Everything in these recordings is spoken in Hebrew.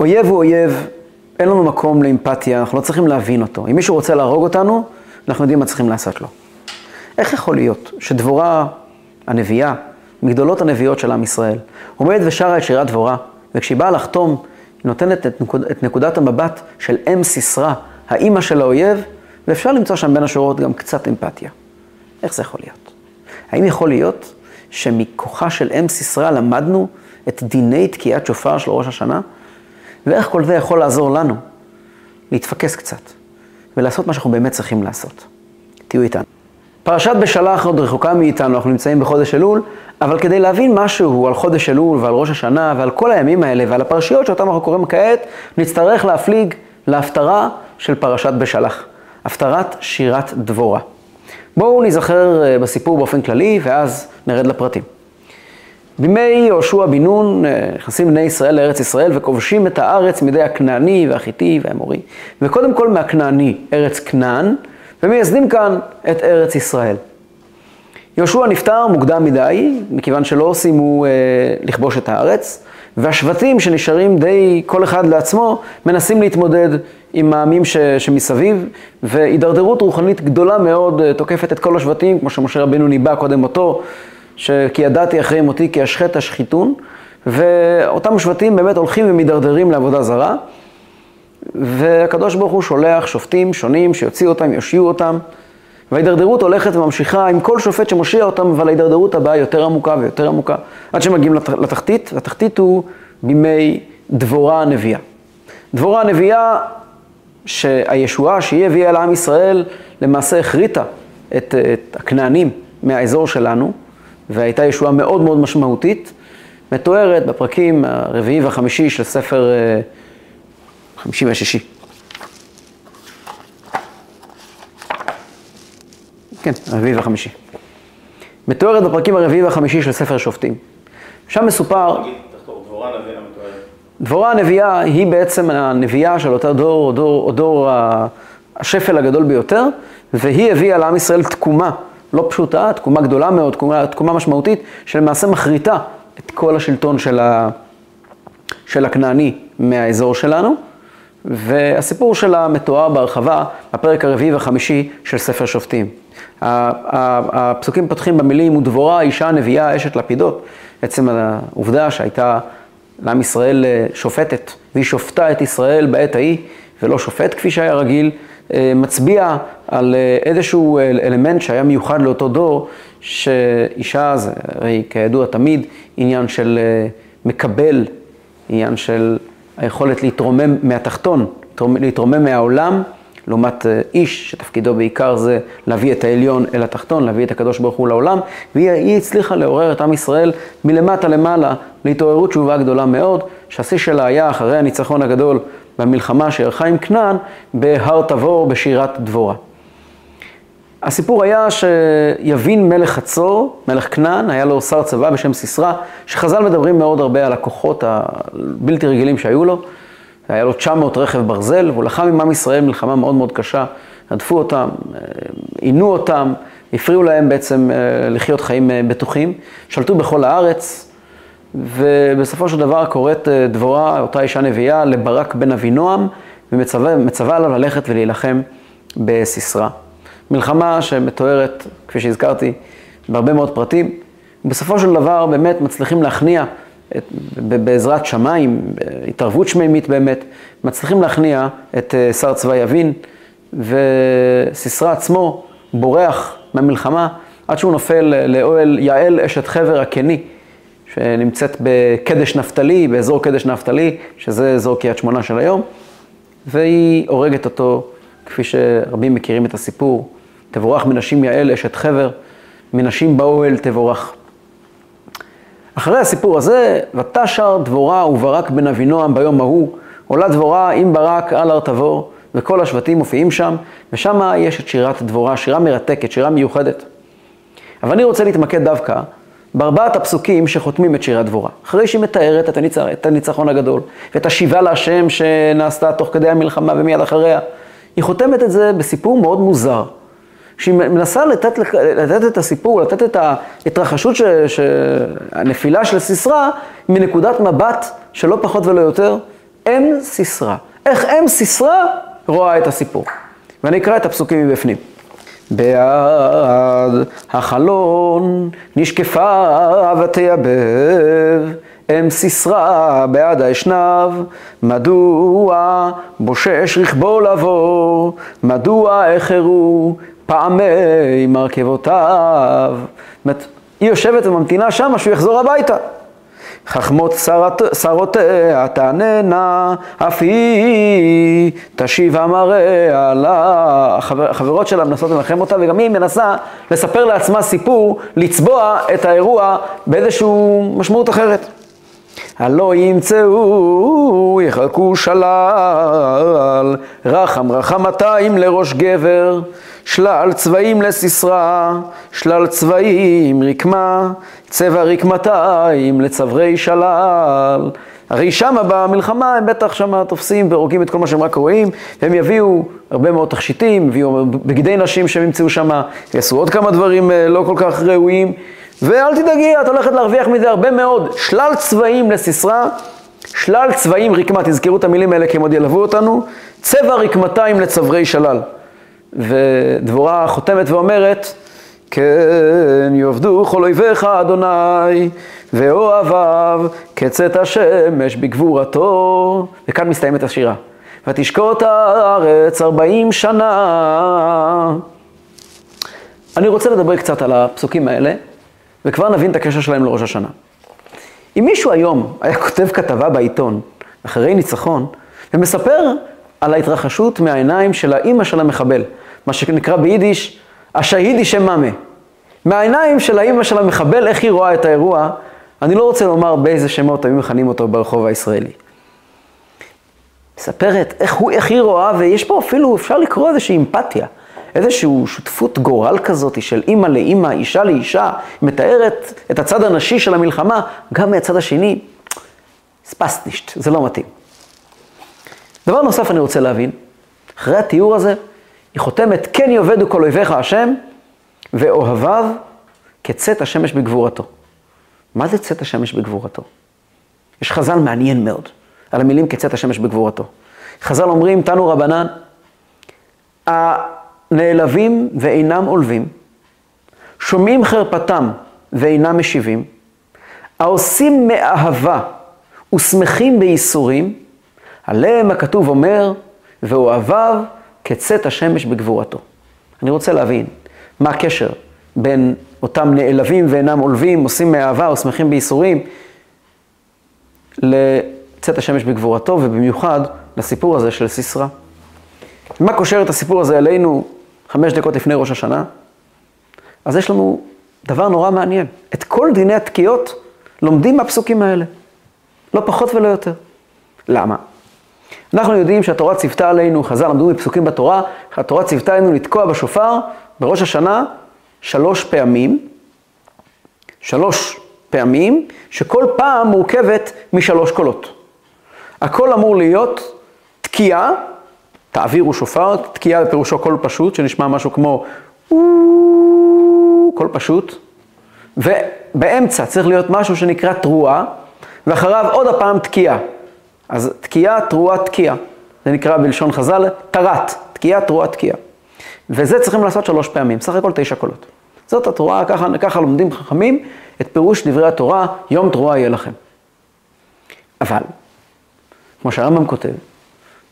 אויב הוא אויב, אין לנו מקום לאמפתיה, אנחנו לא צריכים להבין אותו. אם מישהו רוצה להרוג אותנו, אנחנו יודעים מה צריכים לעשות לו. איך יכול להיות שדבורה הנביאה, מגדולות הנביאות של עם ישראל, עומדת ושרה את שירת דבורה, וכשהיא באה לחתום, היא נותנת את, נקוד, את נקודת המבט של אם סיסרא, האימא של האויב, ואפשר למצוא שם בין השורות גם קצת אמפתיה. איך זה יכול להיות? האם יכול להיות שמכוחה של אם סיסרא למדנו את דיני תקיעת שופר של ראש השנה? ואיך כל זה יכול לעזור לנו להתפקס קצת ולעשות מה שאנחנו באמת צריכים לעשות. תהיו איתנו. פרשת בשלח עוד רחוקה מאיתנו, אנחנו נמצאים בחודש אלול, אבל כדי להבין משהו על חודש אלול ועל ראש השנה ועל כל הימים האלה ועל הפרשיות שאותן אנחנו קוראים כעת, נצטרך להפליג להפטרה של פרשת בשלח, הפטרת שירת דבורה. בואו ניזכר אה, בסיפור באופן כללי ואז נרד לפרטים. בימי יהושע בן נון אה, נכנסים בני ישראל לארץ ישראל וכובשים את הארץ מידי הכנעני והחיטי והאמורי. וקודם כל מהכנעני, ארץ כנען, ומייסדים כאן את ארץ ישראל. יהושע נפטר מוקדם מדי, מכיוון שלא סיימו אה, לכבוש את הארץ, והשבטים שנשארים די כל אחד לעצמו, מנסים להתמודד עם העמים ש, שמסביב, והידרדרות רוחנית גדולה מאוד אה, תוקפת את כל השבטים, כמו שמשה רבינו ניבא קודם אותו, שכי ידעתי אחרי מותי כי אשחט אשחיתון, ואותם שבטים באמת הולכים ומידרדרים לעבודה זרה, והקדוש ברוך הוא שולח שופטים שונים שיוציאו אותם, יושיעו אותם, וההידרדרות הולכת וממשיכה עם כל שופט שמושיע אותם, אבל ההידרדרות הבאה יותר עמוקה ויותר עמוקה, עד שמגיעים לתחתית, והתחתית הוא בימי דבורה הנביאה. דבורה הנביאה, שהישועה שהיא הביאה לעם ישראל, למעשה החריטה את, את הכנענים מהאזור שלנו, והייתה ישועה מאוד מאוד משמעותית, מתוארת בפרקים הרביעי והחמישי של ספר אה, חמישי והשישי. כן, הרביעי והחמישי. מתוארת בפרקים הרביעי והחמישי של ספר שופטים. שם מסופר... דבורה הנביאה היא בעצם הנביאה של אותו דור, דור, דור השפל הגדול ביותר, והיא הביאה לעם ישראל תקומה לא פשוטה, תקומה גדולה מאוד, תקומה, תקומה משמעותית, שלמעשה מחריטה את כל השלטון של, ה, של הכנעני מהאזור שלנו. והסיפור שלה מתואר בהרחבה בפרק הרביעי והחמישי של ספר שופטים. הפסוקים פותחים במילים, ודבורה אישה נביאה אשת לפידות. עצם העובדה שהייתה לעם ישראל שופטת, והיא שופטה את ישראל בעת ההיא, ולא שופט כפי שהיה רגיל, מצביע על אה, איזשהו אלמנט שהיה מיוחד לאותו דור, שאישה זה הרי כידוע תמיד עניין של מקבל, עניין של היכולת להתרומם מהתחתון, להתרומם מהעולם, לעומת אה, איש שתפקידו בעיקר זה להביא את העליון אל התחתון, להביא את הקדוש ברוך הוא לעולם, והיא הצליחה לעורר את עם ישראל מלמטה למעלה להתעוררות תשובה גדולה מאוד, שהשיא שלה היה אחרי הניצחון הגדול במלחמה שערכה עם כנען, בהר תבור בשירת דבורה. הסיפור היה שיבין מלך חצור, מלך כנען, היה לו שר צבא בשם סיסרא, שחז"ל מדברים מאוד הרבה על הכוחות הבלתי רגילים שהיו לו. היה לו 900 רכב ברזל, והוא לחם עם עם ישראל מלחמה מאוד מאוד קשה. רדפו אותם, עינו אותם, הפריעו להם בעצם אה, לחיות חיים אה, בטוחים, שלטו בכל הארץ, ובסופו של דבר קוראת אה, דבורה, אותה אישה נביאה, לברק בן אבינועם, ומצווה עליו ללכת ולהילחם בסיסרא. מלחמה שמתוארת, כפי שהזכרתי, בהרבה מאוד פרטים. בסופו של דבר באמת מצליחים להכניע, את, בעזרת שמיים, התערבות שמימית באמת, מצליחים להכניע את אה, שר צבא יבין, וסיסרא עצמו בורח מהמלחמה עד שהוא נופל לאוהל יעל אשת חבר הקני, שנמצאת בקדש נפתלי, באזור קדש נפתלי, שזה אזור קריית שמונה של היום, והיא הורגת אותו, כפי שרבים מכירים את הסיפור, תבורך מנשים יעל אשת חבר, מנשים באוהל תבורך. אחרי הסיפור הזה, ותשר דבורה וברק בן אבינועם ביום ההוא, עולה דבורה עם ברק על הר תבור, וכל השבטים מופיעים שם, ושם יש את שירת דבורה, שירה מרתקת, שירה מיוחדת. אבל אני רוצה להתמקד דווקא בארבעת הפסוקים שחותמים את שירת דבורה. אחרי שהיא מתארת את, הניצ... את הניצחון הגדול, ואת השיבה להשם שנעשתה תוך כדי המלחמה ומיד אחריה, היא חותמת את זה בסיפור מאוד מוזר. שהיא מנסה לתת, לתת את הסיפור, לתת את ההתרחשות, ש, ש, הנפילה של סיסרא, מנקודת מבט שלא פחות ולא יותר אם סיסרא. איך אם סיסרא רואה את הסיפור. ואני אקרא את הפסוקים מבפנים. בעד החלון נשקפה ותייבב אם סיסרא בעד האשנב, מדוע בושש רכבו לבוא, מדוע איחרו פעמי מרכבותיו. זאת אומרת, היא יושבת וממתינה שמה שהוא יחזור הביתה. חכמות שרותיה תעננה, אף היא תשיב המראה על החברות שלה מנסות לנחם אותה, וגם היא מנסה לספר לעצמה סיפור, לצבוע את האירוע באיזושהי משמעות אחרת. הלא ימצאו, יחלקו שלל, רחם רחמתיים לראש גבר, שלל צבעים לסיסרא, שלל צבעים רקמה, צבע רקמתיים לצברי שלל. הרי שמה במלחמה הם בטח שמה תופסים והורגים את כל מה שהם רק רואים, והם יביאו הרבה מאוד תכשיטים, יביאו בגדי נשים שהם ימצאו שמה, יעשו עוד כמה דברים אה, לא כל כך ראויים. ואל תדאגי, את הולכת להרוויח מזה הרבה מאוד. שלל צבעים לסיסרא, שלל צבעים רקמה, תזכרו את המילים האלה כי הם עוד ילוו אותנו, צבע רקמתיים לצברי שלל. ודבורה חותמת ואומרת, כן יאבדו כל אויביך אדוני, ואוהביו כצאת השמש בגבורתו. וכאן מסתיימת השירה. ותשקוט הארץ ארבעים שנה. אני רוצה לדבר קצת על הפסוקים האלה, וכבר נבין את הקשר שלהם לראש השנה. אם מישהו היום היה כותב כתבה בעיתון, אחרי ניצחון, ומספר על ההתרחשות מהעיניים של האימא של המחבל, מה שנקרא ביידיש, השהידי שמאמה. מהעיניים של האימא של המחבל, איך היא רואה את האירוע, אני לא רוצה לומר באיזה שמות היו מכנים אותו ברחוב הישראלי. מספרת איך, הוא, איך היא רואה, ויש פה אפילו, אפשר לקרוא איזושהי אמפתיה. איזושהי שותפות גורל כזאת של אימא לאימא, אישה לאישה, מתארת את הצד הנשי של המלחמה, גם מהצד השני, ספסטישט, זה לא מתאים. דבר נוסף אני רוצה להבין, אחרי התיאור הזה, היא חותמת, כן יאבדו כל אויביך השם, ואוהביו כצאת השמש בגבורתו. מה זה צאת השמש בגבורתו? יש חז"ל מעניין מאוד על המילים כצאת השמש בגבורתו. חז"ל אומרים, תנו רבנן, נעלבים ואינם עולבים, שומעים חרפתם ואינם משיבים, העושים מאהבה ושמחים בייסורים, עליהם הכתוב אומר, ואוהביו כצאת השמש בגבורתו. אני רוצה להבין, מה הקשר בין אותם נעלבים ואינם עולבים, עושים מאהבה או שמחים בייסורים, לצאת השמש בגבורתו, ובמיוחד לסיפור הזה של סיסרא. מה קושר את הסיפור הזה אלינו חמש דקות לפני ראש השנה, אז יש לנו דבר נורא מעניין. את כל דיני התקיעות לומדים מהפסוקים האלה. לא פחות ולא יותר. למה? אנחנו יודעים שהתורה ציוותה עלינו, חז"ל למדו מפסוקים בתורה, התורה ציוותה עלינו לתקוע בשופר בראש השנה שלוש פעמים, שלוש פעמים, שכל פעם מורכבת משלוש קולות. הקול אמור להיות תקיעה תעבירו שופר, תקיעה בפירושו קול פשוט, שנשמע משהו כמו קול פשוט, ובאמצע צריך להיות משהו שנקרא תרועה, ואחריו עוד הפעם תקיעה. אז תקיעה, תרועה, תקיעה. זה נקרא בלשון חז"ל תר"ת, תקיעה, תרועה, תקיעה. וזה צריכים לעשות שלוש פעמים, סך הכל תשע קולות. זאת התרועה, ככה, ככה לומדים חכמים את פירוש דברי התורה, יום תרועה יהיה לכם. אבל, כמו שהרמב"ם כותב,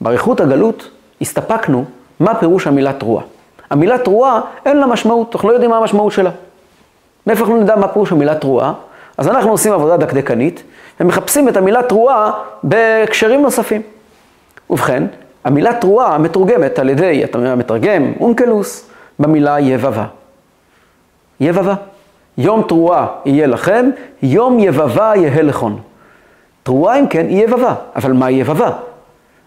באריכות הגלות הסתפקנו מה פירוש המילה תרועה. המילה תרועה אין לה משמעות, אנחנו לא יודעים מה המשמעות שלה. מאיפה אנחנו נדע מה פירוש המילה תרועה? אז אנחנו עושים עבודה דקדקנית ומחפשים את המילה תרועה בהקשרים נוספים. ובכן, המילה תרועה מתורגמת על ידי המתרגם אונקלוס במילה יבבה. יבבה. יום תרועה יהיה לכם, יום יבבה יהא לכון. תרועה אם כן היא יבבה, אבל מה יבבה?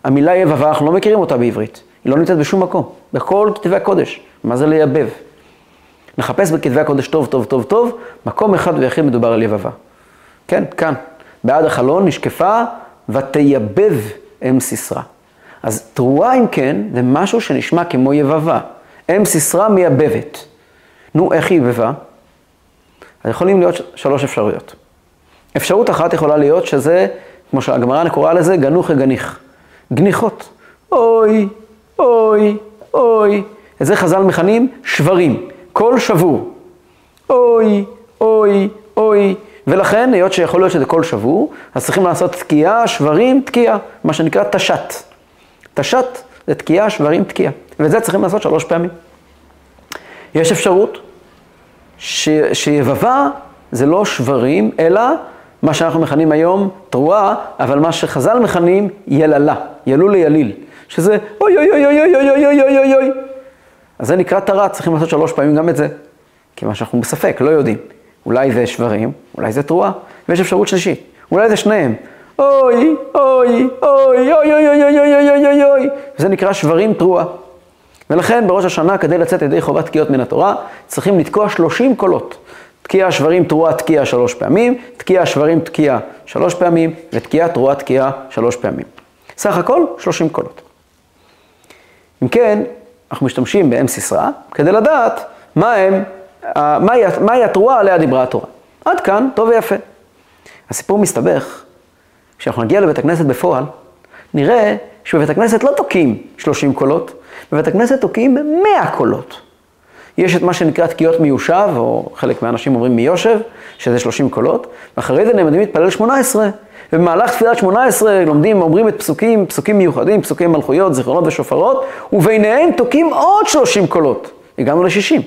המילה יבבה, אנחנו לא מכירים אותה בעברית. היא לא נמצאת בשום מקום, בכל כתבי הקודש. מה זה לייבב? נחפש בכתבי הקודש טוב, טוב, טוב, טוב, מקום אחד ויחיד מדובר על יבבה. כן, כאן. בעד החלון נשקפה ותייבב אם סיסרא. אז תרועה, אם כן, זה משהו שנשמע כמו יבבה. אם סיסרא מייבבת. נו, איך היא יבבה? אז יכולים להיות שלוש אפשרויות. אפשרות אחת יכולה להיות שזה כמו שהגמרא קוראה לזה, גנוך גניך. גניחות. אוי, אוי, אוי. את זה חז"ל מכנים שברים. קול שבור. אוי, אוי, אוי. ולכן, היות שיכול להיות שזה קול שבור, אז צריכים לעשות תקיעה, שברים, תקיעה, מה שנקרא תש"ת. תש"ת זה תקיעה, שברים, תקיעה. ואת זה צריכים לעשות שלוש פעמים. יש אפשרות ש... שיבבה זה לא שברים, אלא מה שאנחנו מכנים היום תרועה, אבל מה שחז"ל מכנים יללה, ילול ליליל, שזה אוי אוי אוי אוי אוי אוי אוי אוי אוי אוי אז זה נקרא תרה, צריכים לעשות שלוש פעמים גם את זה, כיוון שאנחנו בספק, לא יודעים. אולי זה שברים, אולי זה תרועה, ויש אפשרות שלישית, אולי זה שניהם. אוי, אוי, אוי, אוי, אוי, אוי, אוי, אוי, אוי, אוי, אוי, וזה נקרא שברים תרועה. ולכן בראש השנה, כדי לצאת ידי חובת תקיעות מן התורה, צריכים לתקוע 30 קולות. תקיעה שברים תרועה תקיעה שלוש פעמים, תקיעה שברים תקיעה שלוש פעמים, ותקיעה תרועה תקיעה שלוש פעמים. סך הכל 30 קולות. אם כן, אנחנו משתמשים באם סיסרא כדי לדעת מה הם, מהי, מהי התרועה עליה דיברה התורה. עד כאן, טוב ויפה. הסיפור מסתבך, כשאנחנו נגיע לבית הכנסת בפועל, נראה שבבית הכנסת לא תוקעים 30 קולות, בבית הכנסת תוקעים 100 קולות. יש את מה שנקרא תקיעות מיושב, או חלק מהאנשים אומרים מיושב, שזה 30 קולות, ואחרי זה נעמדים להתפלל 18. ובמהלך תפילת 18 לומדים, אומרים את פסוקים, פסוקים מיוחדים, פסוקי מלכויות, זיכרונות ושופרות, וביניהם תוקעים עוד 30 קולות. הגענו ל-60.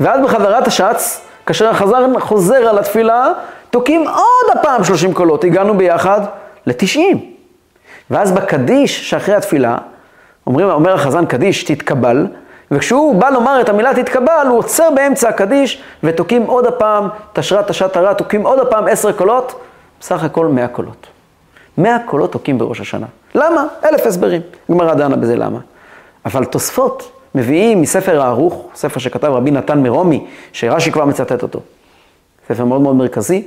ואז בחזרת השץ, כאשר החזר חוזר על התפילה, תוקעים עוד הפעם 30 קולות. הגענו ביחד ל-90. ואז בקדיש שאחרי התפילה, אומרים, אומר החזן קדיש, תתקבל, וכשהוא בא לומר את המילה תתקבל, הוא עוצר באמצע הקדיש, ותוקעים עוד הפעם, תשרה תשת תרה, תוקעים עוד הפעם עשר קולות, בסך הכל מאה קולות. מאה קולות תוקעים בראש השנה. למה? אלף הסברים. גמרא דנה בזה למה. אבל תוספות מביאים מספר הערוך, ספר שכתב רבי נתן מרומי, שרש"י כבר מצטט אותו. ספר מאוד מאוד מרכזי,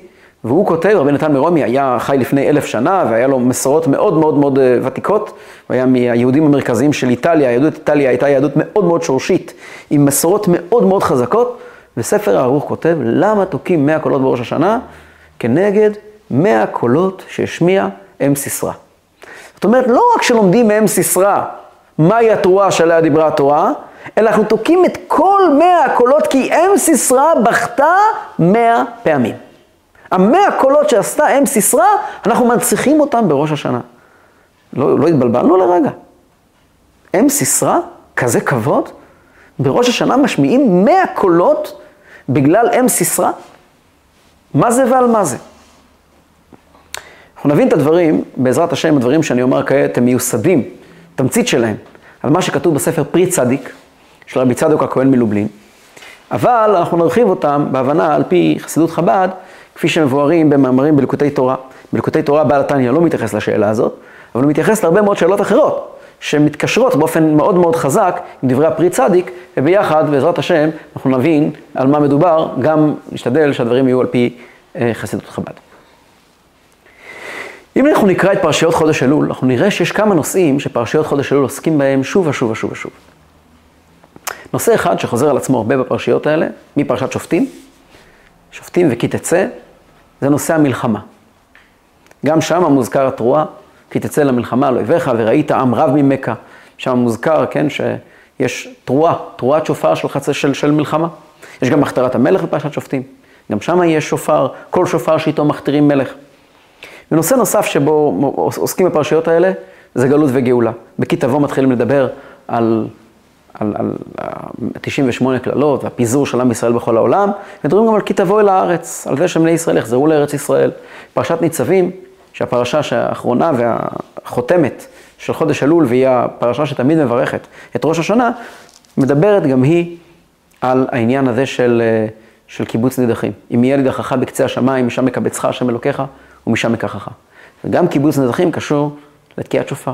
והוא כותב, רבי נתן מרומי היה חי לפני אלף שנה, והיה לו מסורות מאוד מאוד מאוד אה, ותיקות, הוא היה מהיהודים המרכזיים של איטליה, יהדות איטליה הייתה יהדות מאוד מאוד שורשית, עם מסורות מאוד מאוד חזקות, וספר הערוך כותב, למה תוקים מאה קולות בראש השנה? כנגד מאה קולות שהשמיע אם סיסרא. זאת אומרת, לא רק שלומדים מאם סיסרא מהי התרועה שעליה דיברה התורה, אלא אנחנו תוקעים את כל מאה הקולות כי אם סיסרא בכתה מאה פעמים. המאה קולות שעשתה אם סיסרא, אנחנו מנציחים אותם בראש השנה. לא, לא התבלבלנו לרגע. אם סיסרא, כזה כבוד, בראש השנה משמיעים מאה קולות בגלל אם סיסרא? מה זה ועל מה זה? אנחנו נבין את הדברים, בעזרת השם, הדברים שאני אומר כעת הם מיוסדים, תמצית שלהם, על מה שכתוב בספר פרי צדיק, של רבי צדוק הכהן מלובלין, אבל אנחנו נרחיב אותם בהבנה על פי חסידות חב"ד, כפי שמבוארים במאמרים בלקוטי תורה. בלקוטי תורה בעל התניא לא מתייחס לשאלה הזאת, אבל הוא מתייחס להרבה מאוד שאלות אחרות, שמתקשרות באופן מאוד מאוד חזק עם דברי הפרי צדיק, וביחד, בעזרת השם, אנחנו נבין על מה מדובר, גם נשתדל שהדברים יהיו על פי אה, חסידות חב"ד. אם אנחנו נקרא את פרשיות חודש אלול, אנחנו נראה שיש כמה נושאים שפרשיות חודש אלול עוסקים בהם שוב ושוב ושוב ושוב. נושא אחד שחוזר על עצמו הרבה בפרשיות האלה, מפרשת שופטים, שופטים וכי תצא, זה נושא המלחמה. גם שם מוזכר התרועה, כי תצא למלחמה על אויביך וראית עם רב ממכה. שם מוזכר, כן, שיש תרועה, תרועת שופר של, חצי, של, של מלחמה. יש גם הכתרת המלך בפרשת שופטים. גם שם יש שופר, כל שופר שאיתו מכתירים מלך. ונושא נוסף שבו עוסקים בפרשיות האלה, זה גלות וגאולה. בכי תבוא מתחילים לדבר על על, על 98 קללות והפיזור של עם ישראל בכל העולם, מדברים גם על כי תבוא אל הארץ, על זה שבני ישראל יחזרו לארץ ישראל. פרשת ניצבים, שהפרשה האחרונה והחותמת של חודש אלול, והיא הפרשה שתמיד מברכת את ראש השנה, מדברת גם היא על העניין הזה של, של קיבוץ נידחים. אם יהיה נידחך בקצה השמיים, משם מקבצך השם אלוקיך, ומשם מקחך. וגם קיבוץ נידחים קשור לתקיעת שופר.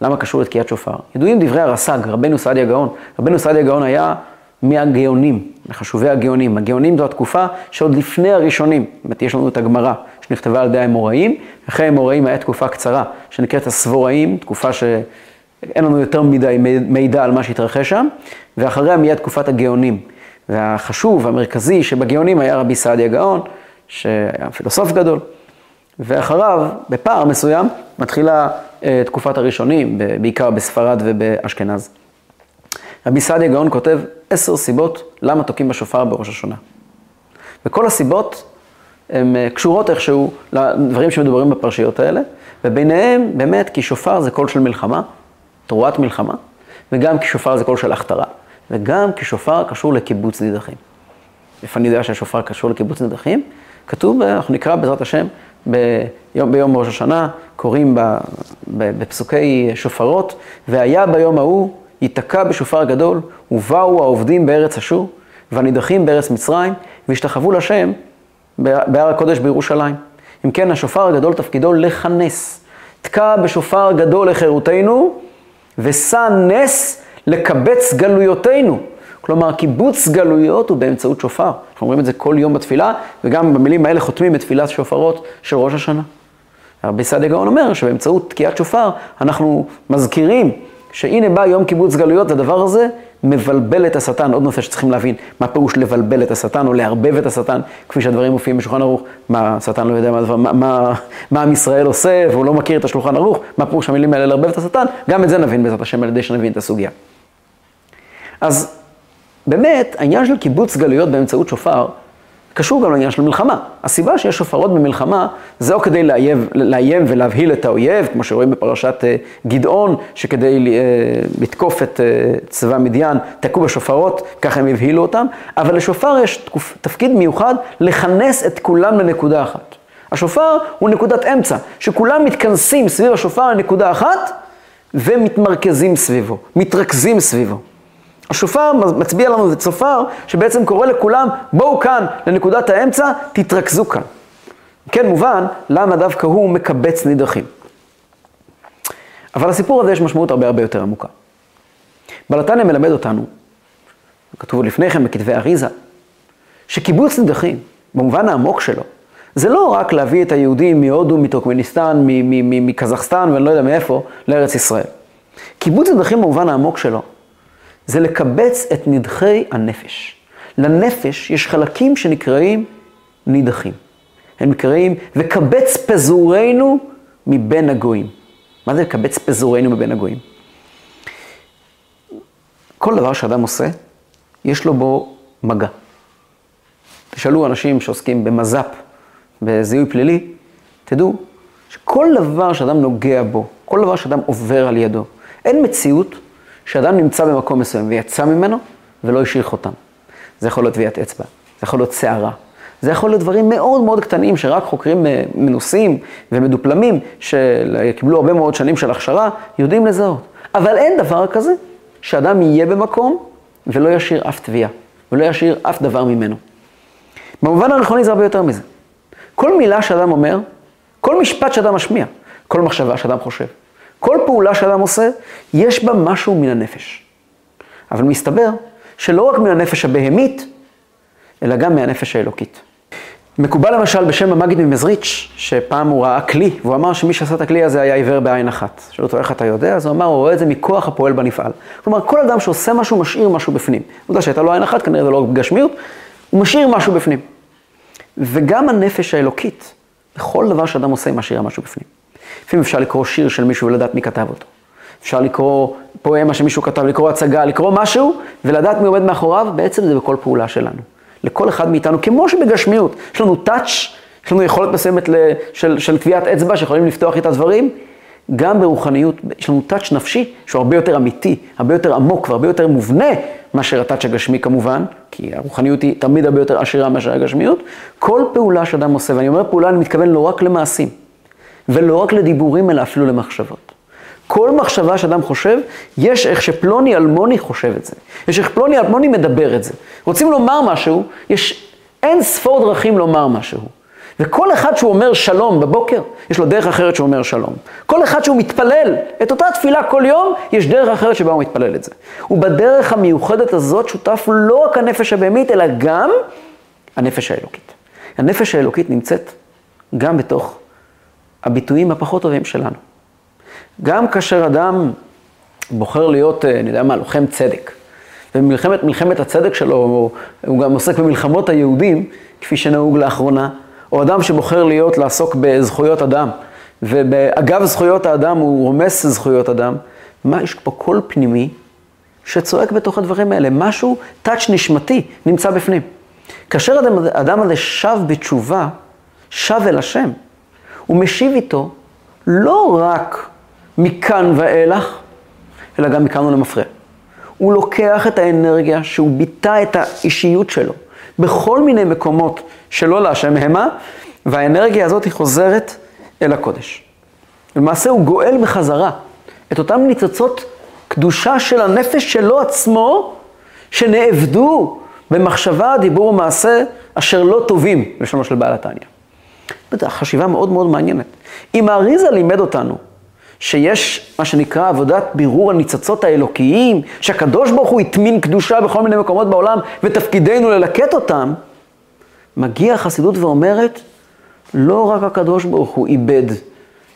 למה קשור לתקיעת שופר? ידועים דברי הרס"ג, רבנו סעדיה גאון. רבנו סעדיה גאון היה מהגאונים, מחשובי הגאונים. הגאונים זו התקופה שעוד לפני הראשונים, זאת אומרת, יש לנו את הגמרא שנכתבה על ידי האמוראים, אחרי האמוראים היה תקופה קצרה שנקראת הסבוראים, תקופה שאין לנו יותר מדי מידע על מה שהתרחש שם, ואחריה מיד תקופת הגאונים. והחשוב, המרכזי שבגאונים היה רבי סעדיה גאון, שהיה פילוסוף גדול. ואחריו, בפער מסוים, מתחילה תקופת הראשונים, בעיקר בספרד ובאשכנז. רבי סעדיה גאון כותב עשר סיבות למה תוקעים בשופר בראש השונה. וכל הסיבות הן אה, קשורות איכשהו לדברים שמדוברים בפרשיות האלה, וביניהם באמת כי שופר זה קול של מלחמה, תרועת מלחמה, וגם כי שופר זה קול של הכתרה, וגם כי שופר קשור לקיבוץ נידחים. איפה אני יודע שהשופר קשור לקיבוץ נידחים? כתוב, אנחנו נקרא בעזרת השם, ביום, ביום ראש השנה, קוראים בפסוקי שופרות, והיה ביום ההוא, ייתקע בשופר גדול, ובאו העובדים בארץ אשור, והנידחים בארץ מצרים, והשתחוו לשם בהר הקודש בירושלים. אם כן, השופר הגדול תפקידו לכנס. תקע בשופר גדול לחירותנו, ושא נס לקבץ גלויותינו. כלומר, קיבוץ גלויות הוא באמצעות שופר. אנחנו אומרים את זה כל יום בתפילה, וגם במילים האלה חותמים את תפילת שופרות של ראש השנה. רבי סעדיה גאון אומר שבאמצעות תקיעת שופר אנחנו מזכירים שהנה בא יום קיבוץ גלויות, הדבר הזה מבלבל את השטן. עוד נושא שצריכים להבין, מה פירוש לבלבל את השטן או לערבב את השטן, כפי שהדברים מופיעים בשולחן ערוך. מה, השטן לא יודע מה, מה, מה, מה עם ישראל עושה, והוא לא מכיר את השולחן ערוך, מה פירוש המילים האלה לערבב את השטן, גם את זה נבין בעזרת השם על ידי שנבין את הסוגיה. אז באמת, העניין של קיבוץ גלויות באמצעות שופר, קשור גם לעניין של מלחמה. הסיבה שיש שופרות במלחמה, זה או כדי לאיים, לאיים ולהבהיל את האויב, כמו שרואים בפרשת אה, גדעון, שכדי אה, לתקוף את אה, צבא מדיין, תקעו בשופרות, ככה הם הבהילו אותם, אבל לשופר יש תקוף, תפקיד מיוחד לכנס את כולם לנקודה אחת. השופר הוא נקודת אמצע, שכולם מתכנסים סביב השופר לנקודה אחת, ומתמרכזים סביבו, מתרכזים סביבו. השופר מצביע לנו, זה צופר שבעצם קורא לכולם, בואו כאן לנקודת האמצע, תתרכזו כאן. כן, מובן, למה דווקא הוא מקבץ נידחים. אבל לסיפור הזה יש משמעות הרבה הרבה יותר עמוקה. בלתניה מלמד אותנו, כתוב לפני כן בכתבי אריזה, שקיבוץ נידחים, במובן העמוק שלו, זה לא רק להביא את היהודים מהודו, מטורקמניסטן, מקזחסטן ואני לא יודע מאיפה, לארץ ישראל. קיבוץ נידחים במובן העמוק שלו, זה לקבץ את נדחי הנפש. לנפש יש חלקים שנקראים נידחים. הם נקראים, וקבץ פזורנו מבין הגויים. מה זה לקבץ פזורנו מבין הגויים? כל דבר שאדם עושה, יש לו בו מגע. תשאלו אנשים שעוסקים במז"פ, בזיהוי פלילי, תדעו שכל דבר שאדם נוגע בו, כל דבר שאדם עובר על ידו, אין מציאות שאדם נמצא במקום מסוים ויצא ממנו ולא השאיר חותם. זה יכול להיות טביעת אצבע, זה יכול להיות שערה, זה יכול להיות דברים מאוד מאוד קטנים שרק חוקרים אה, מנוסים ומדופלמים, שקיבלו הרבה מאוד שנים של הכשרה, יודעים לזהות. אבל אין דבר כזה שאדם יהיה במקום ולא ישאיר אף תביעה, ולא ישאיר אף דבר ממנו. במובן הנכוני זה הרבה יותר מזה. כל מילה שאדם אומר, כל משפט שאדם משמיע, כל מחשבה שאדם חושב, כל פעולה שאדם עושה, יש בה משהו מן הנפש. אבל מסתבר שלא רק מן הנפש הבהמית, אלא גם מהנפש האלוקית. מקובל למשל בשם המגיד ממזריץ', שפעם הוא ראה כלי, והוא אמר שמי שעשה את הכלי הזה היה עיוור בעין אחת. שאלו אותו איך אתה יודע? אז הוא אמר, הוא רואה את זה מכוח הפועל בנפעל. כלומר, כל אדם שעושה משהו, משאיר משהו בפנים. הוא יודע שהייתה לו עין אחת, כנראה זה לא גשמיות, הוא משאיר משהו בפנים. וגם הנפש האלוקית, בכל דבר שאדם עושה, היא משאירה משהו בפנים. לפעמים אפשר לקרוא שיר של מישהו ולדעת מי כתב אותו. אפשר לקרוא פואמה שמישהו כתב, לקרוא הצגה, לקרוא משהו, ולדעת מי עומד מאחוריו, בעצם זה בכל פעולה שלנו. לכל אחד מאיתנו, כמו שבגשמיות, יש לנו טאץ', יש לנו יכולת מסוימת של, טביעת אצבע, שיכולים לפתוח איתה דברים, גם ברוחניות, יש לנו טאץ' נפשי, שהוא הרבה יותר אמיתי, הרבה יותר עמוק והרבה יותר מובנה מאשר הטאץ' הגשמי כמובן, כי הרוחניות היא תמיד הרבה יותר עשירה מאשר הגשמיות. כל פעולה שאדם עושה, ואני אומר פעולה, אני מתכוון לא רק למעשים. ולא רק לדיבורים, אלא אפילו למחשבות. כל מחשבה שאדם חושב, יש איך שפלוני אלמוני חושב את זה. יש איך פלוני אלמוני מדבר את זה. רוצים לומר משהו, יש אין ספור דרכים לומר משהו. וכל אחד שהוא אומר שלום בבוקר, יש לו דרך אחרת שהוא אומר שלום. כל אחד שהוא מתפלל את אותה תפילה כל יום, יש דרך אחרת שבה הוא מתפלל את זה. ובדרך המיוחדת הזאת שותף לא רק הנפש הבהמית, אלא גם הנפש האלוקית. הנפש האלוקית נמצאת גם בתוך הביטויים הפחות טובים שלנו. גם כאשר אדם בוחר להיות, אה, אני יודע מה, לוחם צדק, ומלחמת מלחמת הצדק שלו, הוא גם עוסק במלחמות היהודים, כפי שנהוג לאחרונה, או אדם שבוחר להיות, לעסוק בזכויות אדם, ואגב זכויות האדם הוא רומס זכויות אדם, מה, יש פה קול פנימי שצועק בתוך הדברים האלה, משהו, טאץ' נשמתי, נמצא בפנים. כאשר האדם הזה שב בתשובה, שב אל השם, הוא משיב איתו לא רק מכאן ואילך, אלא גם מכאן ולמפרע. הוא לוקח את האנרגיה שהוא ביטא את האישיות שלו בכל מיני מקומות שלא להשם המה, והאנרגיה הזאת היא חוזרת אל הקודש. למעשה הוא גואל בחזרה את אותן ניצוצות קדושה של הנפש שלו עצמו, שנאבדו במחשבה, דיבור ומעשה אשר לא טובים, לשונו של בעל התניא. חשיבה מאוד מאוד מעניינת. אם האריזה לימד אותנו שיש מה שנקרא עבודת בירור הניצוצות האלוקיים, שהקדוש ברוך הוא הטמין קדושה בכל מיני מקומות בעולם, ותפקידנו ללקט אותם, מגיעה החסידות ואומרת, לא רק הקדוש ברוך הוא איבד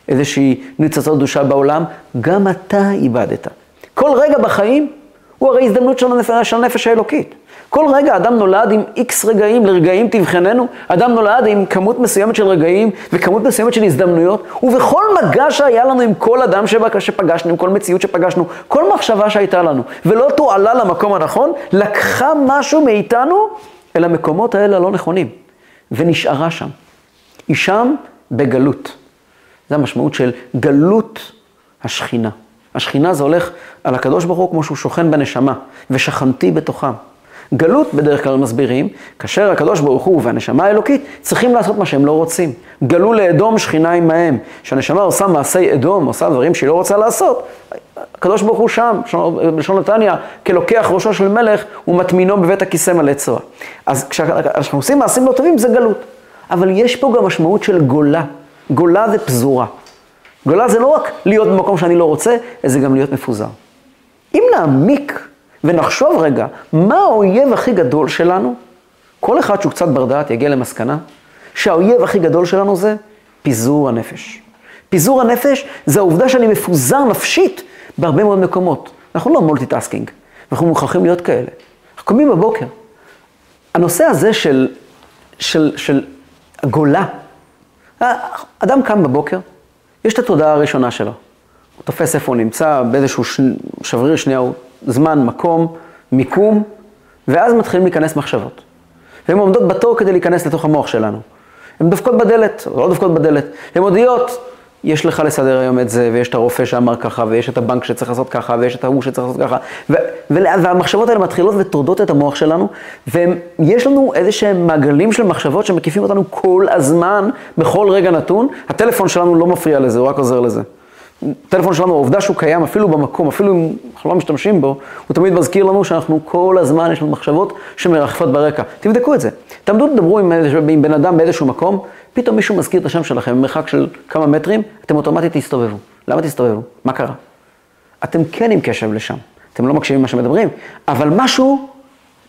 איזושהי ניצוצות קדושה בעולם, גם אתה איבדת. כל רגע בחיים הוא הרי הזדמנות של הנפש האלוקית. כל רגע אדם נולד עם איקס רגעים, לרגעים תבחננו, אדם נולד עם כמות מסוימת של רגעים וכמות מסוימת של הזדמנויות, ובכל מגע שהיה לנו עם כל אדם שפגשנו, עם כל מציאות שפגשנו, כל מחשבה שהייתה לנו, ולא תועלה למקום הנכון, לקחה משהו מאיתנו אל המקומות האלה הלא נכונים, ונשארה שם. היא שם בגלות. זה המשמעות של גלות השכינה. השכינה זה הולך על הקדוש ברוך הוא כמו שהוא שוכן בנשמה, ושכנתי בתוכם. גלות בדרך כלל מסבירים, כאשר הקדוש ברוך הוא והנשמה האלוקית צריכים לעשות מה שהם לא רוצים. גלו לאדום שכינה עמהם. כשהנשמה עושה מעשי אדום, עושה דברים שהיא לא רוצה לעשות, הקדוש ברוך הוא שם, בלשון נתניה, כלוקח ראשו של מלך ומטמינו בבית הכיסא מלא צואה. אז כשאנחנו עושים מעשים לא טובים זה גלות. אבל יש פה גם משמעות של גולה. גולה זה פזורה. גולה זה לא רק להיות במקום שאני לא רוצה, זה גם להיות מפוזר. אם נעמיק ונחשוב רגע, מה האויב הכי גדול שלנו? כל אחד שהוא קצת בר דעת יגיע למסקנה שהאויב הכי גדול שלנו זה פיזור הנפש. פיזור הנפש זה העובדה שאני מפוזר נפשית בהרבה מאוד מקומות. אנחנו לא multitasking, אנחנו מוכרחים להיות כאלה. אנחנו קמים בבוקר. הנושא הזה של, של, של הגולה, אדם קם בבוקר, יש את התודעה הראשונה שלו. הוא תופס איפה הוא נמצא, באיזשהו ש... שבריר שנייה, זמן, מקום, מיקום, ואז מתחילים להיכנס מחשבות. והן עומדות בתור כדי להיכנס לתוך המוח שלנו. הן דופקות בדלת, או לא דופקות בדלת, הן מודיעות, יש לך לסדר היום את זה, ויש את הרופא שאמר ככה, ויש את הבנק שצריך לעשות ככה, ויש את ההוא שצריך לעשות ככה, ו- והמחשבות האלה מתחילות וטורדות את המוח שלנו, ויש לנו איזה שהם מעגלים של מחשבות שמקיפים אותנו כל הזמן, בכל רגע נתון. הטלפון שלנו לא מפריע לזה, הוא רק עוזר לזה. הטלפון שלנו, העובדה שהוא קיים אפילו במקום, אפילו אם אנחנו לא משתמשים בו, הוא תמיד מזכיר לנו שאנחנו כל הזמן, יש לנו מחשבות שמרחפות ברקע. תבדקו את זה. תעמדו, תדברו עם, עם בן אדם באיזשהו מקום, פתאום מישהו מזכיר את השם שלכם במרחק של כמה מטרים, אתם אוטומטית תסתובבו. למה תסתובבו? מה קרה? אתם כן עם קשב לשם. אתם לא מקשיבים למה שמדברים, אבל משהו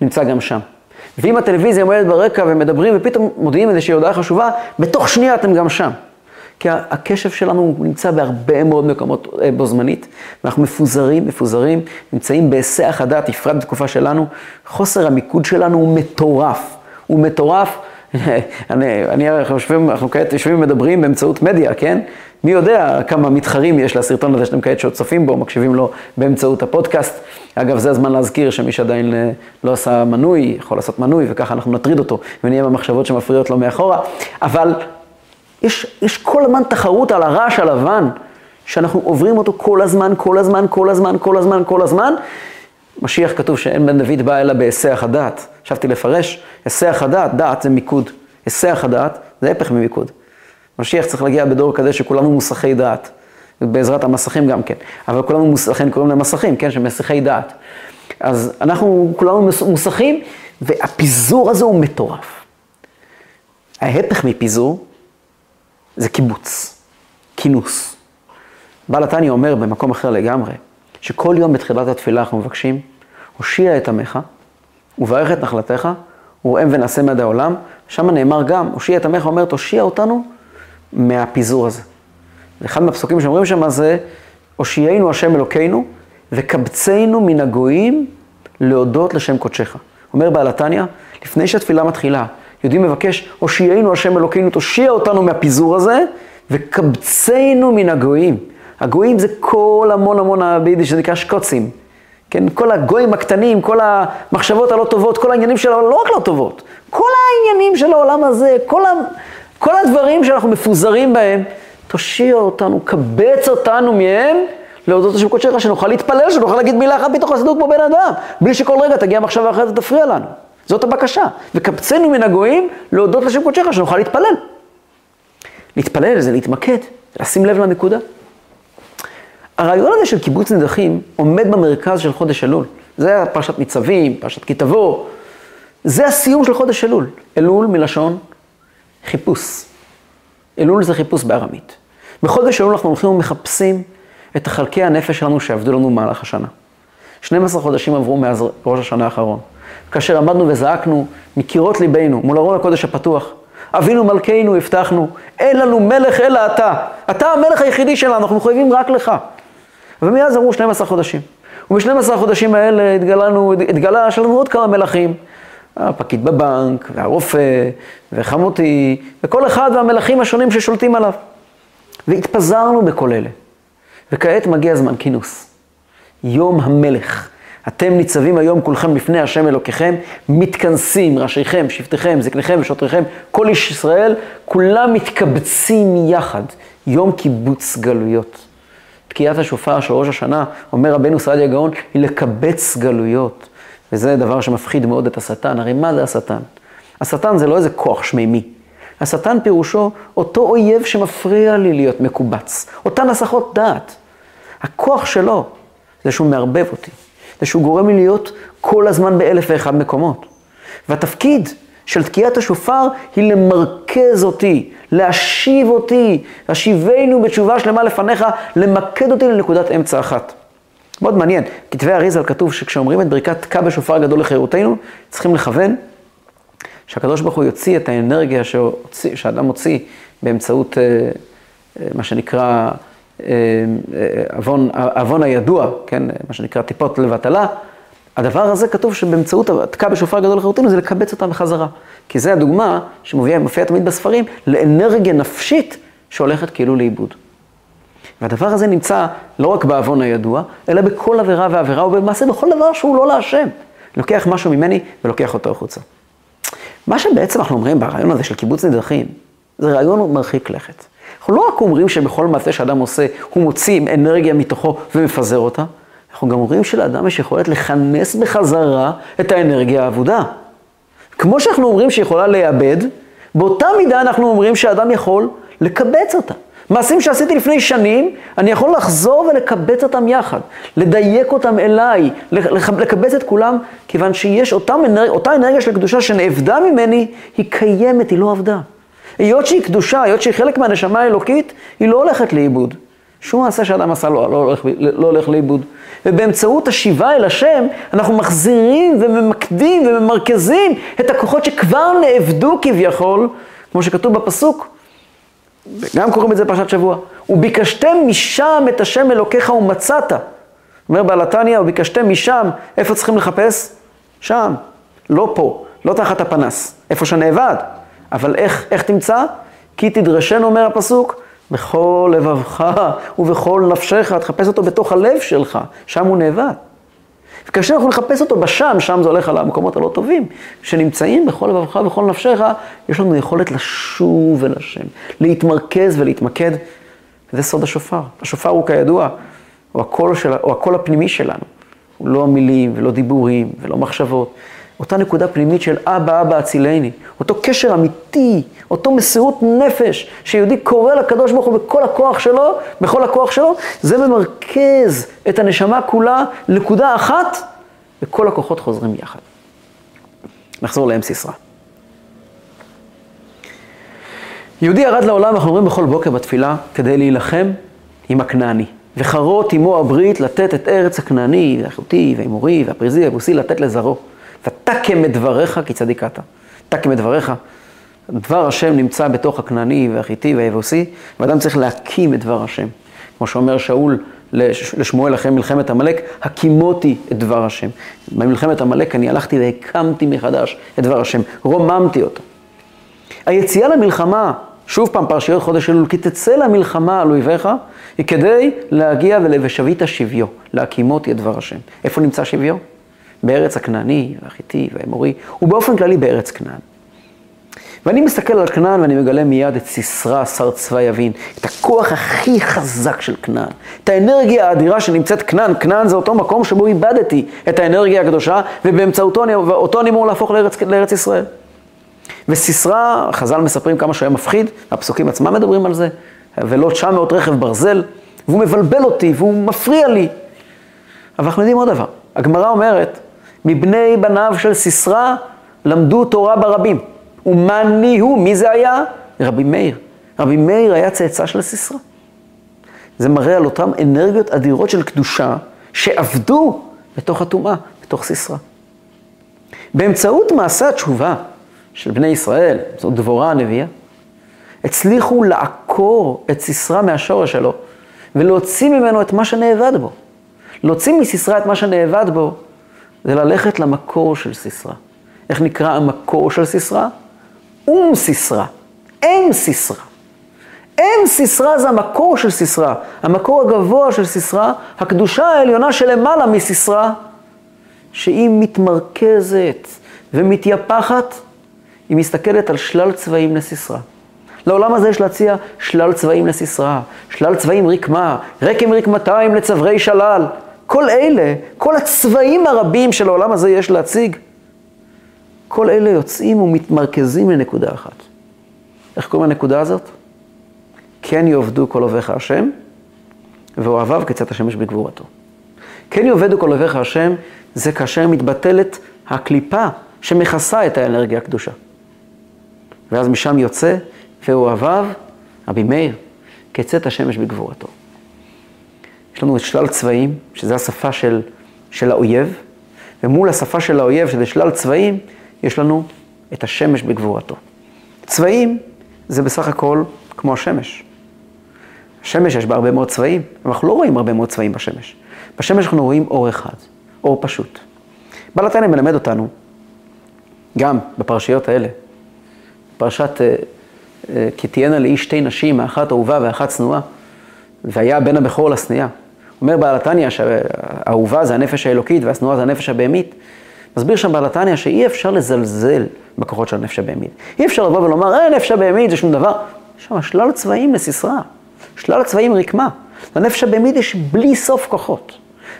נמצא גם שם. ואם הטלוויזיה עומדת ברקע ומדברים ופתאום מודיעים איזושהי הודעה חשובה, בתוך שנייה אתם גם שם. כי הקשב שלנו נמצא בהרבה מאוד מקומות אה, בו זמנית, ואנחנו מפוזרים, מפוזרים, נמצאים בהיסח הדעת, בפרט בתקופה שלנו, חוסר המיקוד שלנו הוא מטורף. הוא מטורף. אני, אני, אנחנו יושבים, אנחנו כעת יושבים ומדברים באמצעות מדיה, כן? מי יודע כמה מתחרים יש לסרטון הזה שאתם כעת שעוד צופים בו, מקשיבים לו באמצעות הפודקאסט. אגב, זה הזמן להזכיר שמי שעדיין אה, לא עשה מנוי, יכול לעשות מנוי, וככה אנחנו נטריד אותו, ונהיה במחשבות שמפריעות לו מאחורה. אבל יש, יש כל הזמן תחרות על הרעש הלבן, שאנחנו עוברים אותו כל הזמן, כל הזמן, כל הזמן, כל הזמן, כל הזמן. משיח כתוב שאין בן דוד בא אלא בהיסח הדעת. ישבתי לפרש, היסח הדעת, דעת זה מיקוד. היסח הדעת זה הפך ממיקוד. משיח צריך להגיע בדור כזה שכולנו מוסכי דעת. בעזרת המסכים גם כן. אבל כולנו מוסכים, קוראים להם מסכים, כן? שמסיחי דעת. אז אנחנו כולנו מוסכים, והפיזור הזה הוא מטורף. ההפך מפיזור זה קיבוץ, כינוס. בעל התניא אומר במקום אחר לגמרי, שכל יום בתחילת התפילה אנחנו מבקשים, הושיע את עמך, וברך את נחלתך, וראם ונעשה מידי העולם. שם נאמר גם, הושיע את עמך, אומר, תושיע אותנו מהפיזור הזה. ואחד מהפסוקים שאומרים שם זה, הושיענו השם אלוקינו, וקבצנו מן הגויים להודות לשם קודשך. אומר בעל התניא, לפני שהתפילה מתחילה, יהודי מבקש, הושיענו השם אלוקינו, תושיע אותנו מהפיזור הזה, וקבצנו מן הגויים. הגויים זה כל המון המון ביידיש, זה נקרא שקוצים. כן, כל הגויים הקטנים, כל המחשבות הלא טובות, כל העניינים של העולם, לא רק לא טובות, כל העניינים של העולם הזה, כל, ה, כל הדברים שאנחנו מפוזרים בהם, תושיע אותנו, קבץ אותנו מהם, להודות לשם קודשך, שנוכל להתפלל, שנוכל להגיד מילה אחת מתוך חסידות כמו בן אדם, בלי שכל רגע תגיע מחשבה אחרת ותפריע לנו. זאת הבקשה. וקבצנו מן הגויים להודות לשם קודשך, שנוכל להתפלל. להתפלל זה להתמקד, לשים לב לנקודה. הרעיון הזה של קיבוץ נידחים עומד במרכז של חודש אלול. זה פרשת ניצבים, פרשת כי תבוא. זה הסיום של חודש אלול. אלול מלשון חיפוש. אלול זה חיפוש בארמית. בחודש אלול אנחנו הולכים ומחפשים את חלקי הנפש שלנו שעבדו לנו במהלך השנה. 12 חודשים עברו מאז ראש השנה האחרון. כאשר עמדנו וזעקנו מקירות ליבנו מול ארון הקודש הפתוח, אבינו מלכנו הבטחנו, אין לנו מלך אלא אתה. אתה המלך היחידי שלנו, אנחנו מחויבים רק לך. ומאז עברו 12 חודשים. וב-12 החודשים האלה התגלנו, התגלה שלנו עוד כמה מלכים. הפקיד בבנק, והרופא, וחמותי, וכל אחד והמלכים השונים ששולטים עליו. והתפזרנו בכל אלה. וכעת מגיע זמן כינוס. יום המלך. אתם ניצבים היום כולכם לפני השם אלוקיכם, מתכנסים, ראשיכם, שבטיכם, זקניכם ושוטריכם, כל איש ישראל, כולם מתקבצים יחד. יום קיבוץ גלויות. תקיעת השופר של ראש השנה, אומר רבנו סעדיה גאון, היא לקבץ גלויות. וזה דבר שמפחיד מאוד את השטן. הרי מה זה השטן? השטן זה לא איזה כוח שמימי. השטן פירושו אותו אויב שמפריע לי להיות מקובץ. אותן הסחות דעת. הכוח שלו זה שהוא מערבב אותי. זה שהוא גורם לי להיות כל הזמן באלף ואחד מקומות. והתפקיד של תקיעת השופר היא למרכז אותי, להשיב אותי, השיבנו בתשובה שלמה לפניך, למקד אותי לנקודת אמצע אחת. מאוד מעניין, כתבי אריזל כתוב שכשאומרים את ברכת תקע בשופר גדול לחירותנו, צריכים לכוון שהקדוש ברוך הוא יוציא את האנרגיה שהוציא, שאדם מוציא באמצעות אה, אה, מה שנקרא עוון, עוון הידוע, כן, מה שנקרא טיפות לבטלה, הדבר הזה כתוב שבאמצעות התקע בשופר גדול לחירותנו זה לקבץ אותה בחזרה. כי זה הדוגמה שמופיעה תמיד בספרים לאנרגיה נפשית שהולכת כאילו לאיבוד. והדבר הזה נמצא לא רק בעוון הידוע, אלא בכל עבירה ועבירה, ובמעשה בכל דבר שהוא לא להשם. לוקח משהו ממני ולוקח אותו החוצה. מה שבעצם אנחנו אומרים ברעיון הזה של קיבוץ נדרכים, זה רעיון מרחיק לכת. אנחנו לא רק אומרים שבכל מעשה שאדם עושה, הוא מוציא אנרגיה מתוכו ומפזר אותה, אנחנו גם אומרים שלאדם יש יכולת לכנס בחזרה את האנרגיה האבודה. כמו שאנחנו אומרים שיכולה לאבד, באותה מידה אנחנו אומרים שאדם יכול לקבץ אותה. מעשים שעשיתי לפני שנים, אני יכול לחזור ולקבץ אותם יחד, לדייק אותם אליי, לקבץ את כולם, כיוון שיש אותם, אותה אנרגיה של קדושה שנאבדה ממני, היא קיימת, היא לא עבדה. היות שהיא קדושה, היות שהיא חלק מהנשמה האלוקית, היא לא הולכת לאיבוד. שום מעשה שאדם עשה לא, לא, הולך, לא הולך לאיבוד. ובאמצעות השיבה אל השם, אנחנו מחזירים וממקדים וממרכזים את הכוחות שכבר נאבדו כביכול, כמו שכתוב בפסוק, וגם קוראים את זה בפרשת שבוע. וביקשתם משם את השם אלוקיך ומצאת. אומר בעל התניא, וביקשתם משם, איפה צריכים לחפש? שם, לא פה, לא תחת הפנס, איפה שנאבד. אבל איך, איך תמצא? כי תדרשנו, אומר הפסוק, בכל לבבך ובכל נפשך, תחפש אותו בתוך הלב שלך, שם הוא נאבד. וכאשר אנחנו נחפש אותו בשם, שם זה הולך על המקומות הלא טובים, שנמצאים בכל לבבך ובכל נפשך, יש לנו יכולת לשוב אל השם, להתמרכז ולהתמקד. וזה סוד השופר. השופר הוא כידוע, הוא הקול, של, הוא הקול הפנימי שלנו. הוא לא מילים ולא דיבורים ולא מחשבות. אותה נקודה פנימית של אבא, אבא הצילני, אותו קשר אמיתי, אותו מסירות נפש, שיהודי קורא לקדוש ברוך הוא בכל הכוח שלו, בכל הכוח שלו, זה ממרכז את הנשמה כולה לנקודה אחת, וכל הכוחות חוזרים יחד. נחזור לאם סיסרא. יהודי ירד לעולם, אנחנו אומרים בכל בוקר בתפילה, כדי להילחם עם הכנעני. וחרות עמו הברית לתת את ארץ הכנעני, והחוטי, והאמורי, והפריזי, והבוסי, לתת לזרעו. ותקם את דבריך כי צדיק אתה. תקם את דבריך. דבר השם נמצא בתוך הכנעני והחיטי והיבוסי, ואדם צריך להקים את דבר השם. כמו שאומר שאול לשמואל אחרי מלחמת עמלק, הקימותי את דבר השם. במלחמת עמלק אני הלכתי והקמתי מחדש את דבר השם, רוממתי אותו. היציאה למלחמה, שוב פעם פרשיות חודש אלול, כי תצא למלחמה על אויביך, היא כדי להגיע ולבשבית שביו, להקימות יד דבר השם. איפה נמצא שביו? בארץ הכנעני, והחיטי והאמורי, ובאופן כללי בארץ כנען. ואני מסתכל על כנען ואני מגלה מיד את סיסרא, שר צבא יבין, את הכוח הכי חזק של כנען, את האנרגיה האדירה שנמצאת כנען, כנען זה אותו מקום שבו איבדתי את האנרגיה הקדושה, ובאמצעותו אני, אותו אני אמור להפוך לארץ, לארץ ישראל. וסיסרא, חז"ל מספרים כמה שהוא היה מפחיד, הפסוקים עצמם מדברים על זה, ולא 900 רכב ברזל, והוא מבלבל אותי והוא מפריע לי. אבל אנחנו יודעים עוד דבר, הגמרא אומרת, מבני בניו של סיסרא למדו תורה ברבים. ומאני הוא, מי זה היה? רבי מאיר. רבי מאיר היה צאצא של סיסרא. זה מראה על אותן אנרגיות אדירות של קדושה שעבדו בתוך הטומאה, בתוך סיסרא. באמצעות מעשה התשובה של בני ישראל, זאת דבורה הנביאה, הצליחו לעקור את סיסרא מהשורש שלו ולהוציא ממנו את מה שנאבד בו. להוציא מסיסרא את מה שנאבד בו זה ללכת למקור של סיסרא. איך נקרא המקור של סיסרא? אום סיסרא, אם סיסרא. אם סיסרא זה המקור של סיסרא, המקור הגבוה של סיסרא, הקדושה העליונה שלמעלה מסיסרא, שהיא מתמרכזת ומתייפחת, היא מסתכלת על שלל צבעים לסיסרא. לעולם הזה יש להציע שלל צבעים לסיסרא, שלל צבעים רקמה, רקם רקמתיים לצברי שלל. כל אלה, כל הצבעים הרבים של העולם הזה יש להציג, כל אלה יוצאים ומתמרכזים לנקודה אחת. איך קוראים לנקודה הזאת? כן יאבדו כל אוהביך השם, ואוהביו כצאת השמש בגבורתו. כן יאבדו כל אוהביך השם, זה כאשר מתבטלת הקליפה שמכסה את האנרגיה הקדושה. ואז משם יוצא, ואוהביו, רבי מאיר, כצאת השמש בגבורתו. לנו את שלל צבעים, שזה השפה של, של האויב, ומול השפה של האויב, שזה שלל צבעים, יש לנו את השמש בגבורתו. צבעים זה בסך הכל כמו השמש. השמש יש בה הרבה מאוד צבעים, אנחנו לא רואים הרבה מאוד צבעים בשמש. בשמש אנחנו רואים אור אחד, אור פשוט. בעל התניא מלמד אותנו, גם בפרשיות האלה, פרשת אה, אה, כי תהיינה לאיש שתי נשים, האחת אהובה ואחת צנועה, והיה בן הבכור לשנאה. אומר בעל התניא שהאהובה זה הנפש האלוקית והשנואה זה הנפש הבהמית. מסביר שם בעל התניא שאי אפשר לזלזל בכוחות של הנפש הבהמית. אי אפשר לבוא ולומר, אה, נפש הבהמית זה שום דבר. יש שם שלל צבעים לסיסרא, שלל צבעים רקמה. לנפש הבהמית יש בלי סוף כוחות,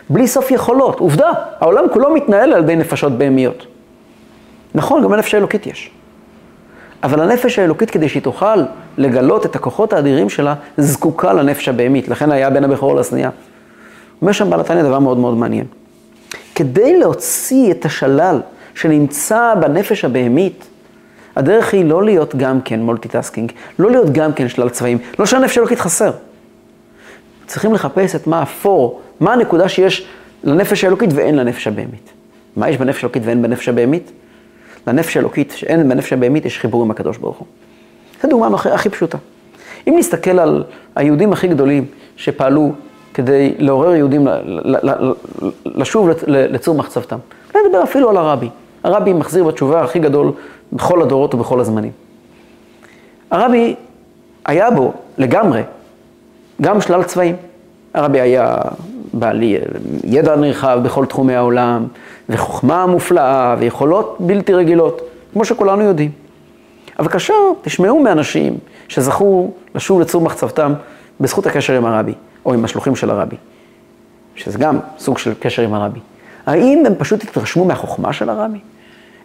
בלי סוף יכולות. עובדה, העולם כולו מתנהל על ידי נפשות בהמיות. נכון, גם לנפש האלוקית יש. אבל הנפש האלוקית, כדי שהיא תוכל לגלות את הכוחות האדירים שלה, זקוקה לנפש הבהמית. לכן היה בין הבכור לשנייה. אומר שם בעל התניא דבר מאוד מאוד מעניין. כדי להוציא את השלל שנמצא בנפש הבהמית, הדרך היא לא להיות גם כן multitasking, לא להיות גם כן שלל צבעים, לא שהנפש אלוקית חסר. צריכים לחפש את מה האפור, מה הנקודה שיש לנפש האלוקית ואין לנפש הבהמית. מה יש בנפש האלוקית ואין בנפש הבהמית? לנפש האלוקית שאין בנפש הבהמית יש חיבור עם הקדוש ברוך הוא. זו דוגמה הכי, הכי פשוטה. אם נסתכל על היהודים הכי גדולים שפעלו כדי לעורר יהודים לשוב לצור מחצבתם. לא נדבר אפילו על הרבי. הרבי מחזיר בתשובה הכי גדול בכל הדורות ובכל הזמנים. הרבי היה בו לגמרי גם שלל צבעים. הרבי היה בעל ידע נרחב בכל תחומי העולם, וחוכמה מופלאה, ויכולות בלתי רגילות, כמו שכולנו יודעים. אבל כאשר תשמעו מאנשים שזכו לשוב לצור מחצבתם בזכות הקשר עם הרבי, או עם השלוחים של הרבי, שזה גם סוג של קשר עם הרבי. האם הם פשוט התרשמו מהחוכמה של הרבי?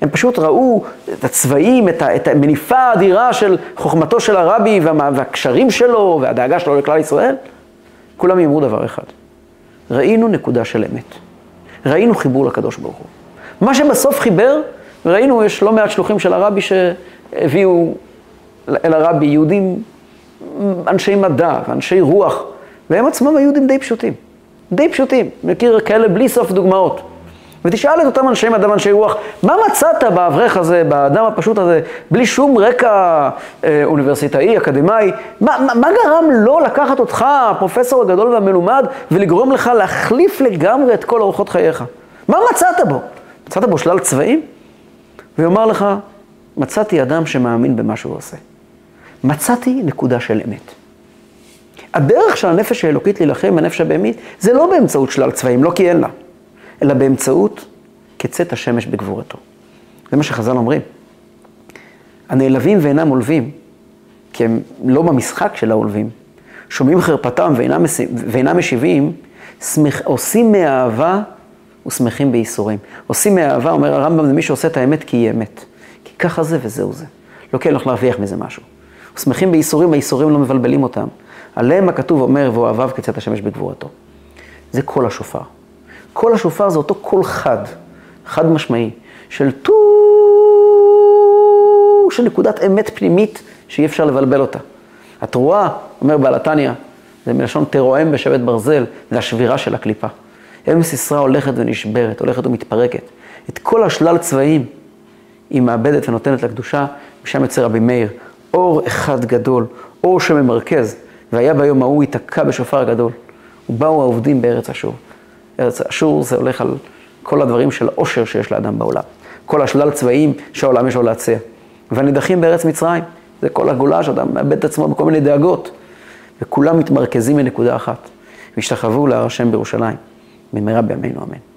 הם פשוט ראו את הצבעים, את, המניפה האדירה של חוכמתו של הרבי וה, והקשרים שלו והדאגה שלו לכלל ישראל? כולם אמרו דבר אחד, ראינו נקודה של אמת. ראינו חיבור לקדוש ברוך הוא. מה שבסוף חיבר, ראינו, יש לא מעט שלוחים של הרבי שהביאו אל הרבי יהודים, אנשי מדע ואנשי רוח, והם עצמם היו די פשוטים. די פשוטים. מכיר כאלה בלי סוף דוגמאות. ותשאל את אותם אנשי מדע ואנשי רוח, מה מצאת באברך הזה, באדם הפשוט הזה, בלי שום רקע אה, אוניברסיטאי, אקדמאי? מה, מה, מה גרם לו לקחת אותך, הפרופסור הגדול והמלומד, ולגרום לך להחליף לגמרי את כל אורחות חייך? מה מצאת בו? מצאת בו שלל צבעים? ויאמר לך, מצאתי אדם שמאמין במה שהוא עושה. מצאתי נקודה של אמת. הדרך של הנפש האלוקית להילחם בנפש הבהמית, זה לא באמצעות שלל צבעים, לא כי אין לה, אלא באמצעות כצאת השמש בגבורתו. זה מה שחז"ל אומרים. הנעלבים ואינם עולבים, כי הם לא במשחק של העולבים, שומעים חרפתם ואינם, ואינם משיבים, שמח, עושים מאהבה ושמחים בייסורים. עושים מאהבה, אומר הרמב"ם, זה מי שעושה את האמת כי היא אמת. כי ככה זה וזהו זה. לא כי אני הולך להרוויח מזה משהו. ושמחים בייסורים, הייסורים לא מבלבלים אותם. עליהם הכתוב אומר, ואוהביו כצאת השמש בגבורתו. זה קול השופר. קול השופר זה אותו קול חד, חד משמעי, של טו, של נקודת אמת פנימית שאי אפשר לבלבל אותה. התרועה, אומר בעל התניא, זה מלשון תרועם בשבט ברזל, זה השבירה של הקליפה. אם סיסרא הולכת ונשברת, הולכת ומתפרקת. את כל השלל צבעים היא מאבדת ונותנת לקדושה, משם יוצא רבי מאיר. אור אחד גדול, אור שממרכז, והיה ביום ההוא ייתקע בשופר הגדול. ובאו העובדים בארץ אשור. ארץ אשור זה הולך על כל הדברים של העושר שיש לאדם בעולם. כל השלל צבעים שהעולם יש לו להציע. והנידחים בארץ מצרים, זה כל הגולה שאדם מאבד את עצמו בכל מיני דאגות. וכולם מתמרכזים בנקודה אחת. והשתחוו להר השם בירושלים. במהרה בימינו אמן.